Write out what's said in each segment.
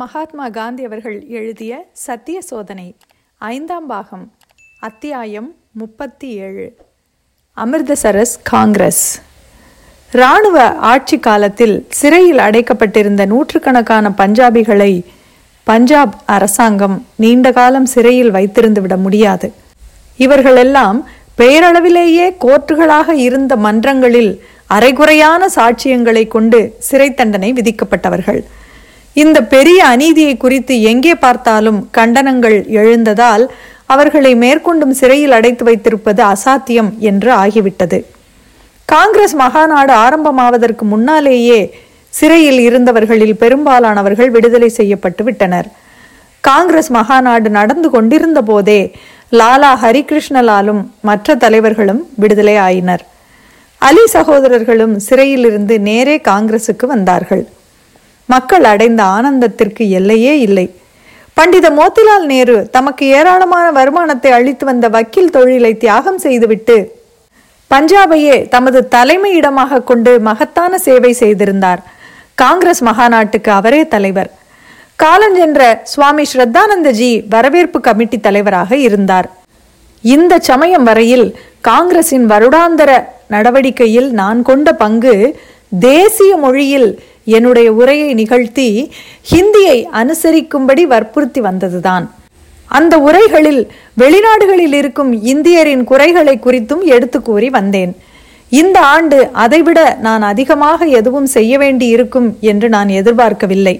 மகாத்மா காந்தி அவர்கள் எழுதிய சத்திய சோதனை ஐந்தாம் பாகம் அத்தியாயம் முப்பத்தி ஏழு. அமிர்தசரஸ் காங்கிரஸ். இராணுவ ஆட்சி காலத்தில் சிறையில் அடைக்கப்பட்டிருந்த நூற்றுக்கணக்கான பஞ்சாபிகளை பஞ்சாப் அரசாங்கம் நீண்ட காலம் சிறையில் வைத்திருந்து விட முடியாது. இவர்களெல்லாம் பெயரளவிலேயே கோர்ட்டுகளாக இருந்த மன்றங்களில் அரைகுறையான சாட்சியங்களை கொண்டு சிறை தண்டனை விதிக்கப்பட்டவர்கள். இந்த பெரிய அநீதியை குறித்து எங்கே பார்த்தாலும் கண்டனங்கள் எழுந்ததால் அவர்களை மேற்கொண்டும் சிறையில் அடைத்து வைத்திருப்பது அசாத்தியம் என்று ஆகிவிட்டது. காங்கிரஸ் மகாநாடு ஆரம்பமாவதற்கு முன்னாலேயே சிறையில் இருந்தவர்களில் பெரும்பாலானவர்கள் விடுதலை செய்யப்பட்டு விட்டனர். காங்கிரஸ் மகாநாடு நடந்து கொண்டிருந்த போதே லாலா ஹரிகிருஷ்ணலாலும் மற்ற தலைவர்களும் விடுதலை ஆயினர். அலி சகோதரர்களும் சிறையிலிருந்து நேரே காங்கிரசுக்கு வந்தார்கள். மக்கள் அடைந்த ஆனந்தத்திற்கு எல்லையே இல்லை. பண்டித மோத்திலால் நேரு தமக்கு ஏராளமான வருமானத்தை அளித்து வந்த வக்கீல் தொழிலை தியாகம் செய்துவிட்டு பஞ்சாபையே தமது தலைமையிடமாக கொண்டு மகத்தான சேவை செய்திருந்தார். காங்கிரஸ் மகாநாட்டுக்கு அவரே தலைவர். காலஞ்சென்ற சுவாமி ஸ்ரத்தானந்தஜி வரவேற்பு கமிட்டி தலைவராக இருந்தார். இந்த சமயம் வரையில் காங்கிரசின் வருடாந்தர நடவடிக்கையில் நான் கொண்ட பங்கு தேசிய மொழியில் என்னுடைய உரையை நிகழ்த்தி ஹிந்தியை அனுசரிக்கும்படி வற்புறுத்தி வந்ததுதான். அந்த உரைகளில் வெளிநாடுகளில் இருக்கும் இந்தியரின் குறைகளை குறித்தும் எடுத்து கூறி வந்தேன். இந்த ஆண்டு அதைவிட நான் அதிகமாக எதுவும் செய்ய வேண்டி இருக்கும் என்று நான் எதிர்பார்க்கவில்லை.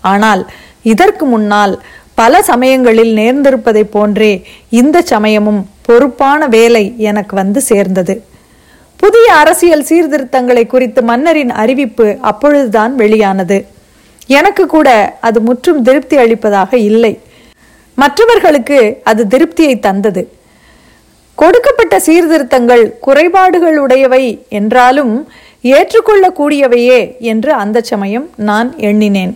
ஆனால் இதற்கு முன்னால் பல சமயங்களில் நேர்ந்திருப்பதைப் போன்றே இந்த சமயமும் பொறுப்பான வேலை எனக்கு வந்து சேர்ந்தது. புதிய அரசியல் சீர்திருத்தங்களை குறித்து மன்னரின் அறிவிப்பு அப்பொழுதுதான் வெளியானது. எனக்கு கூட அது முற்றும் திருப்தி அளிப்பதாக இல்லை. மற்றவர்களுக்கு அது திருப்தியை தந்தது. கொடுக்கப்பட்ட சீர்திருத்தங்கள் குறைபாடுகள் உடையவை என்றாலும் ஏற்றுக்கொள்ளக்கூடியவையே என்று அந்த சமயம் நான் எண்ணினேன்.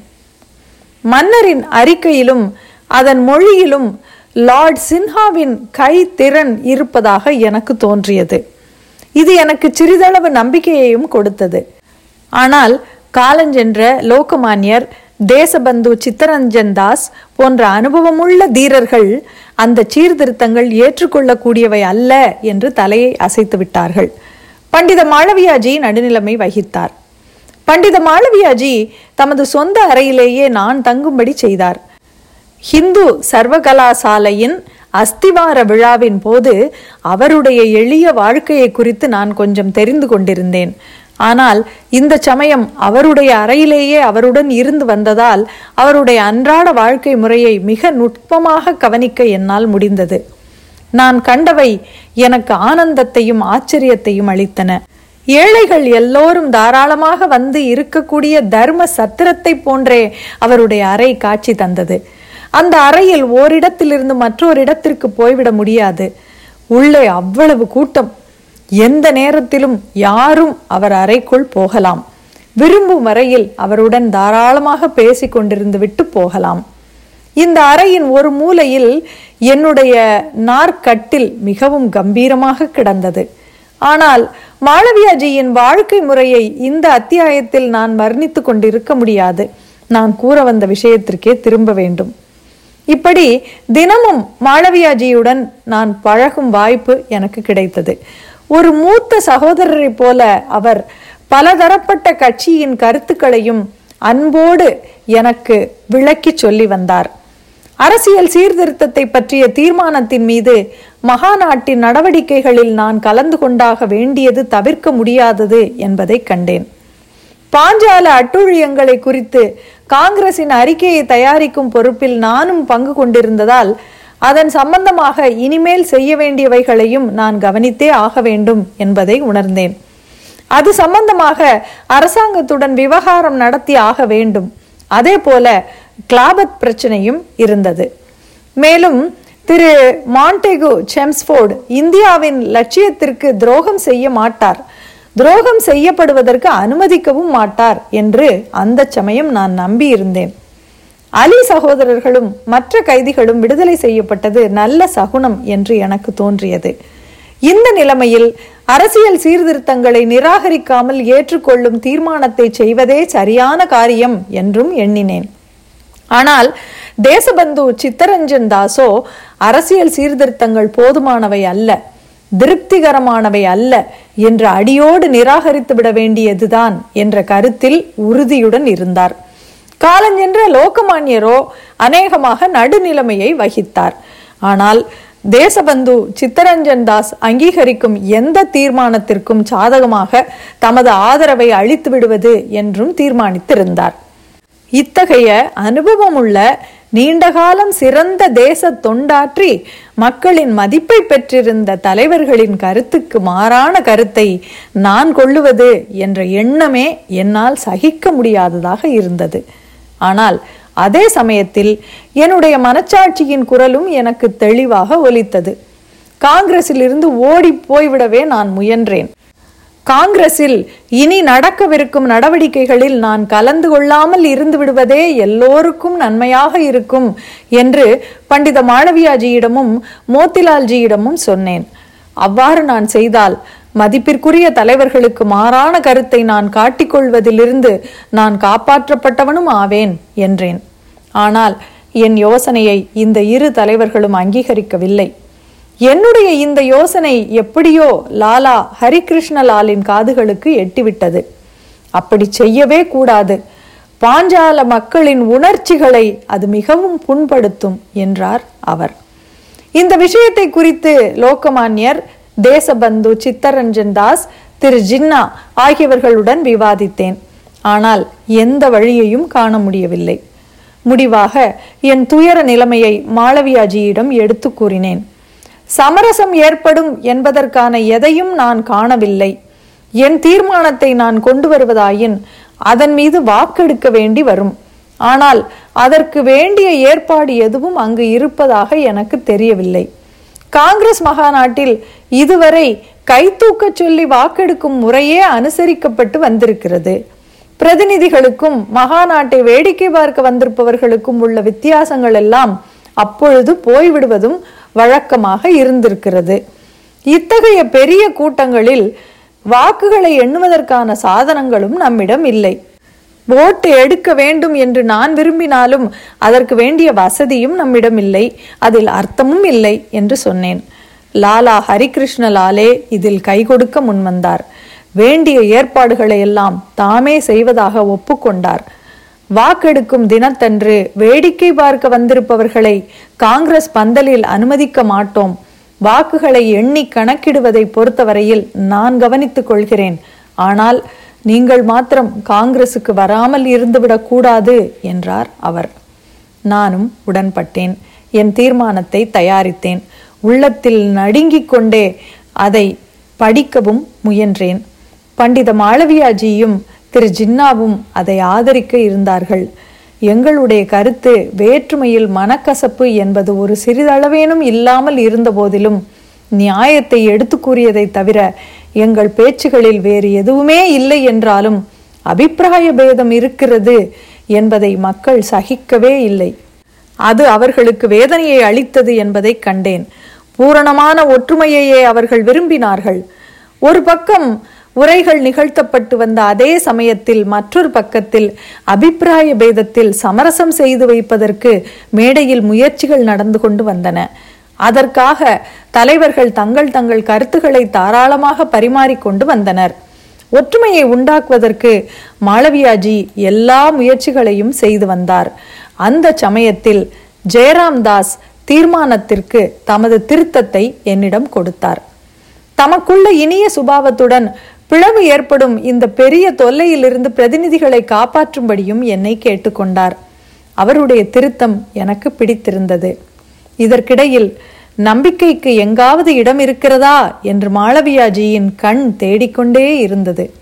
மன்னரின் அறிக்கையிலும் அதன் மொழியிலும் லார்ட் சின்ஹாவின் கை திறன் இருப்பதாக எனக்கு தோன்றியது. இது எனக்கு சிறிதளவு நம்பிக்கையையும் கொடுத்தது. ஆனால் காலஞ்சென்ற லோகமானியர் தேசபந்து சித்தரஞ்சன் தாஸ் போன்ற அனுபவமுள்ள தீரர்கள் அந்த சீர்திருத்தங்கள் ஏற்றுக்கொள்ளக்கூடியவை அல்ல என்று தலையை அசைத்து விட்டார்கள் பண்டித மாளவியாஜி நடுநிலைமை வகித்தார். பண்டித மாளவியாஜி தமது சொந்த அறையிலேயே நான் தங்கும்படி செய்தார். ஹிந்து சர்வகலாசாலையின் அஸ்திவார விழாவின் போது அவருடைய எளிய வாழ்க்கையை குறித்து நான் கொஞ்சம் தெரிந்து கொண்டிருந்தேன். ஆனால் இந்த சமயம் அவருடைய அறையிலேயே அவருடன் இருந்து வந்ததால் அவருடைய அன்றாட வாழ்க்கை முறையை மிக நுட்பமாக கவனிக்க என்னால் முடிந்தது. நான் கண்டவை எனக்கு ஆனந்தத்தையும் ஆச்சரியத்தையும் அளித்தன. ஏழைகள் எல்லோரும் தாராளமாக வந்து இருக்கக்கூடிய தர்ம சத்திரத்தை போன்றே அவருடைய அறை காட்சி தந்தது. அந்த அறையில் ஓரிடத்திலிருந்து மற்றொரு இடத்திற்கு போய்விட முடியாது. உள்ளே அவ்வளவு கூட்டம். எந்த நேரத்திலும் யாரும் அவர் அறைக்குள் போகலாம். விரும்பும் வரையில் அவருடன் தாராளமாக பேசிக் கொண்டிருந்து விட்டு போகலாம். இந்த அறையின் ஒரு மூலையில் என்னுடைய நார்க்கட்டில் மிகவும் கம்பீரமாக கிடந்தது. ஆனால் மாளவியாஜியின் வாழ்க்கை முறையை இந்த அத்தியாயத்தில் நான் வர்ணித்து கொண்டிருக்க முடியாது. நான் கூற வந்த விஷயத்திற்கே திரும்ப வேண்டும். இப்படி தினமும் மாளவியாஜியுடன் நான் பழகும் வாய்ப்பு எனக்கு கிடைத்தது. ஒரு மூத்த சகோதரரை போல அவர் பலதரப்பட்ட கட்சியின் கருத்துக்களையும் அன்போடு எனக்கு விளக்கி சொல்லி வந்தார். அரசியல் சீர்திருத்தத்தை பற்றிய தீர்மானத்தின் மீது மகாநாட்டின் நடவடிக்கைகளில் நான் கலந்து கொண்டாக வேண்டியது தவிர்க்க முடியாதது என்பதை கண்டேன். பாஞ்சால அட்டுழியங்களை குறித்து காங்கிரசின் அறிக்கையை தயாரிக்கும் பொறுப்பில் நானும் பங்கு கொண்டிருந்ததால் அதன் சம்பந்தமாக இனிமேல் செய்ய வேண்டியவைகளையும் நான் கவனித்தே ஆக வேண்டும் என்பதை உணர்ந்தேன். அது சம்பந்தமாக அரசாங்கத்துடன் விவகாரம் நடத்தி ஆக வேண்டும். அதே போல கிளாபத் பிரச்சனையும் இருந்தது. மேலும் திரு மாண்டேகு செம்ஸ்போர்டு இந்தியாவின் லட்சியத்திற்கு துரோகம் செய்ய மாட்டார். துரோகம் செய்யப்படுவதற்கு அனுமதிக்கவும் மாட்டார் என்று அந்த சமயம் நான் நம்பியிருந்தேன். அலி சகோதரர்களும் மற்ற கைதிகளும் விடுதலை செய்யப்பட்டது நல்ல சகுனம் என்று எனக்கு தோன்றியது. இந்த நிலைமையில் அரசியல் சீர்திருத்தங்களை நிராகரிக்காமல் ஏற்றுக்கொள்ளும் தீர்மானத்தை செய்வதே சரியான காரியம் என்றும் எண்ணினேன். ஆனால் தேசபந்து சித்தரஞ்சன் தாசோ அரசியல் சீர்திருத்தங்கள் போதுமானவை அல்ல. திருப்திகரமானவை அல்ல என்ற அடியோடு நிராகரித்து விட வேண்டியதுதான் என்ற கருத்தில் உறுதியுடன் இருந்தார். காலஞ்சென்ற லோகமான்யரோ அநேகமாக நடுநிலைமையை வகித்தார். ஆனால் தேசபந்து சித்தரஞ்சன் தாஸ் அங்கீகரிக்கும் எந்த தீர்மானத்திற்கும் சாதகமாக தமது ஆதரவை அளித்து விடுவது என்றும் தீர்மானித்திருந்தார். இத்தகைய அனுபவமுள்ள நீண்டகாலம் சிறந்த தேச தொண்டாற்றி மக்களின் மதிப்பை பெற்றிருந்த தலைவர்களின் கருத்துக்கு மாறான கருத்தை நான் கொள்ளுவது என்ற எண்ணமே என்னால் சகிக்க முடியாததாக இருந்தது. ஆனால் அதே சமயத்தில் என்னுடைய மனச்சாட்சியின் குரலும் எனக்கு தெளிவாக ஒலித்தது. காங்கிரஸில் இருந்து ஓடி போய்விடவே நான் முயன்றேன். காங்கிரஸில் இனி நடக்கவிருக்கும் நடவடிக்கைகளில் நான் கலந்து கொள்ளாமல் இருந்து விடுவதே எல்லோருக்கும் நன்மையாக இருக்கும் என்று பண்டித மாளவியாஜியிடமும் மோத்திலால்ஜியிடமும் சொன்னேன். அவ்வாறு நான் செய்தால் மதிப்பிற்குரிய தலைவர்களுக்கு மாறான கருத்தை நான் காட்டிக்கொள்வதிலிருந்து நான் காப்பாற்றப்பட்டவனும் ஆவேன் என்றேன். ஆனால் என் யோசனையை இந்த இரு தலைவர்களும் அங்கீகரிக்கவில்லை. என்னுடைய இந்த யோசனை எப்படியோ லாலா ஹரிகிருஷ்ணலாலின் காதுகளுக்கு எட்டிவிட்டது. அப்படி செய்யவே கூடாது. பாஞ்சால மக்களின் உணர்ச்சிகளை அது மிகவும் புண்படுத்தும் என்றார் அவர். இந்த விஷயத்தை குறித்து லோகமான்யர் தேசபந்து சித்தரஞ்சன் தாஸ் திரு ஜின்னா ஆகியவர்களுடன் விவாதித்தேன். ஆனால் எந்த வழியையும் காண முடியவில்லை. முடிவாக என் துயர நிலைமையை மாளவியாஜியிடம் எடுத்து கூறினேன். சமரசம் ஏற்படும் என்பதற்கான எதையும் நான் காணவில்லை. என் தீர்மானத்தை நான் கொண்டு வருவதாயின் அதன் மீது வாக்கெடுக்க வேண்டி வரும். ஆனால் அதற்கு வேண்டிய ஏற்பாடு எதுவும் அங்கு இருப்பதாக எனக்கு தெரியவில்லை. காங்கிரஸ் மகாநாட்டில் இதுவரை கைத்தூக்கச் சொல்லி வாக்கெடுக்கும் முறையே அனுசரிக்கப்பட்டு வந்திருக்கிறது. பிரதிநிதிகளுக்கும் மகாநாட்டை வேடிக்கை பார்க்க வந்திருப்பவர்களுக்கும் உள்ள வித்தியாசங்கள் எல்லாம் அப்பொழுது போய்விடுவதும் வழக்கமாக இருந்திருக்கிறது. இத்தகைய பெரிய கூட்டங்களில் வாக்குகளை எண்ணுவதற்கான சாதனங்களும் நம்மிடம் இல்லை. ஓட்டு எடுக்க வேண்டும் என்று நான் விரும்பினாலும் அதற்கு வேண்டிய வசதியும் நம்மிடம் இல்லை. அதில் அர்த்தமும் இல்லை என்று சொன்னேன். லாலா ஹரிகிருஷ்ண லாலே இதில் கை கொடுக்க முன்வந்தார். வேண்டிய ஏற்பாடுகளை எல்லாம் தாமே செய்வதாக ஒப்புக்கொண்டார். வாக்கெடுக்கும் தினத்தன்று வேடிக்கை பார்க்க வந்திருப்பவர்களை காங்கிரஸ் பந்தலில் அனுமதிக்க மாட்டோம். வாக்குகளை எண்ணி கணக்கிடுவதை பொறுத்தவரையில் நான் கவனித்துக் கொள்கிறேன். ஆனால் நீங்கள் மாத்திரம் காங்கிரசுக்கு வராமல் இருந்துவிடக் கூடாது என்றார் அவர். நானும் உடன்பட்டேன். என் தீர்மானத்தை தயாரித்தேன். உள்ளத்தில் நடுங்கிக் கொண்டே அதை படிக்கவும் முயன்றேன். பண்டித மாளவியாஜியும் திரு ஜின்னாவும் அதை ஆதரிக்க இருந்தார்கள். எங்களுடைய கருத்து வேற்றுமையில் மனக்கசப்பு என்பது ஒரு சிறிதளவேனும் இல்லாமல் இருந்த போதிலும் நியாயத்தை எடுத்து கூறியதை தவிர எங்கள் பேச்சுகளில் வேறு எதுவுமே இல்லை என்றாலும் அபிப்பிராய பேதம் இருக்கிறது என்பதை மக்கள் சகிக்கவே இல்லை. அது அவர்களுக்கு வேதனையை அளித்தது என்பதை கண்டேன். பூரணமான ஒற்றுமையையே அவர்கள் விரும்பினார்கள். ஒரு பக்கம் உரைகள் நிகழ்த்தப்பட்டு வந்த அதே சமயத்தில் மற்றொரு பக்கத்தில் அபிப்பிராய பேதத்தில் சமரசம் செய்து வைப்பதற்கு மேடையில் முயற்சிகள் நடந்து கொண்டு வந்தன. அதற்காக தலைவர்கள் தங்கள் தங்கள் கருத்துக்களை தாராளமாக பரிமாறிக்கொண்டு வந்தனர். ஒற்றுமையை உண்டாக்குவதற்கு மாளவியாஜி எல்லா முயற்சிகளையும் செய்து வந்தார். அந்த சமயத்தில் ஜெயராம் தாஸ் தீர்மானத்திற்கு தமது திருத்தத்தை என்னிடம் கொடுத்தார். தமக்குள்ள இனிய சுபாவத்துடன் பிளவு ஏற்படும் இந்த பெரிய தொல்லையிலிருந்து பிரதிநிதிகளை காப்பாற்றும்படியும் என்னை கேட்டுக்கொண்டார். அவருடைய திருத்தம் எனக்கு பிடித்திருந்தது. இதற்கிடையில் நம்பிக்கைக்கு எங்காவது இடம் இருக்கிறதா என்று மாளவியாஜியின் கண் தேடிக்கொண்டே இருந்தது.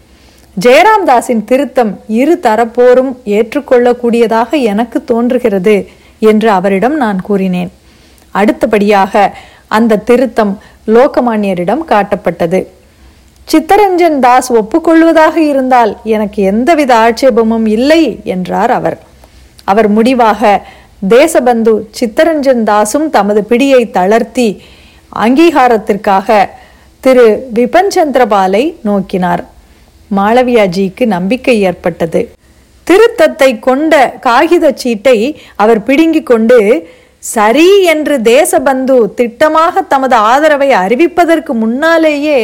ஜெயராம் தாஸின் திருத்தம் இரு தரப்போரும் ஏற்றுக்கொள்ளக்கூடியதாக எனக்கு தோன்றுகிறது என்று அவரிடம் நான் கூறினேன். அடுத்தபடியாக அந்த திருத்தம் லோகமானியரிடம் காட்டப்பட்டது. சித்தரஞ்சன் தாஸ் ஒப்புக்கொள்வதாக இருந்தால் எனக்கு எந்தவித ஆட்சேபமும் இல்லை என்றார் அவர். அவர் முடிவாக தேசபந்து சித்தரஞ்சன் தாஸும் தமது பிடியை தளர்த்தி அங்கீகாரத்திற்காக திரு விபன் சந்திரபாலை நோக்கினார். மாளவியாஜிக்கு நம்பிக்கை ஏற்பட்டது. திருத்தத்தை கொண்ட காகித சீட்டை அவர் பிடுங்கிக் கொண்டு சரி என்று தேசபந்து திட்டமாக தமது ஆதரவை அறிவிப்பதற்கு முன்னாலேயே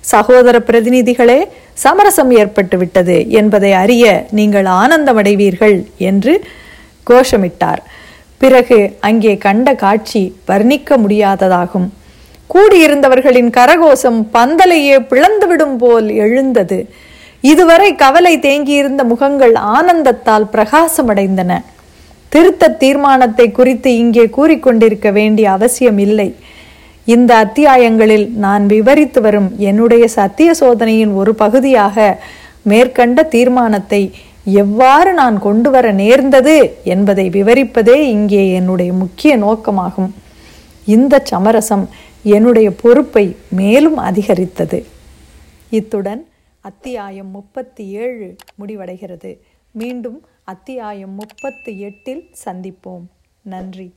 சகோதர பிரதிநிதிகளே சமரசம் ஏற்பட்டு விட்டது என்பதை அறிய நீங்கள் ஆனந்தமடைவீர்கள் என்று கோஷமிட்டார். பிறகு அங்கே கண்ட காட்சி வர்ணிக்க முடியாததாகும். கூடியிருந்தவர்களின் கரகோஷம் பந்தலையே பிளந்துவிடும் போல் எழுந்தது. இதுவரை கவலை தேங்கியிருந்த முகங்கள் ஆனந்தத்தால் பிரகாசமடைந்தன. திருத்த தீர்மானத்தை குறித்து இங்கே கூறிக்கொண்டிருக்க வேண்டிய அவசியம் இல்லை. இந்த அத்தியாயங்களில் நான் விவரித்து வரும் என்னுடைய சத்திய சோதனையின் ஒரு பகுதியாக மேற்கண்ட தீர்மானத்தை எவ்வாறு நான் கொண்டு வர நேர்ந்தது என்பதை விவரிப்பதே இங்கே என்னுடைய முக்கிய நோக்கமாகும். இந்த சமரசம் என்னுடைய பொறுப்பை மேலும் அதிகரித்தது. இத்துடன் அத்தியாயம் முப்பத்தி ஏழு முடிவடைகிறது. மீண்டும் அத்தியாயம் முப்பத்தி எட்டில் சந்திப்போம். நன்றி.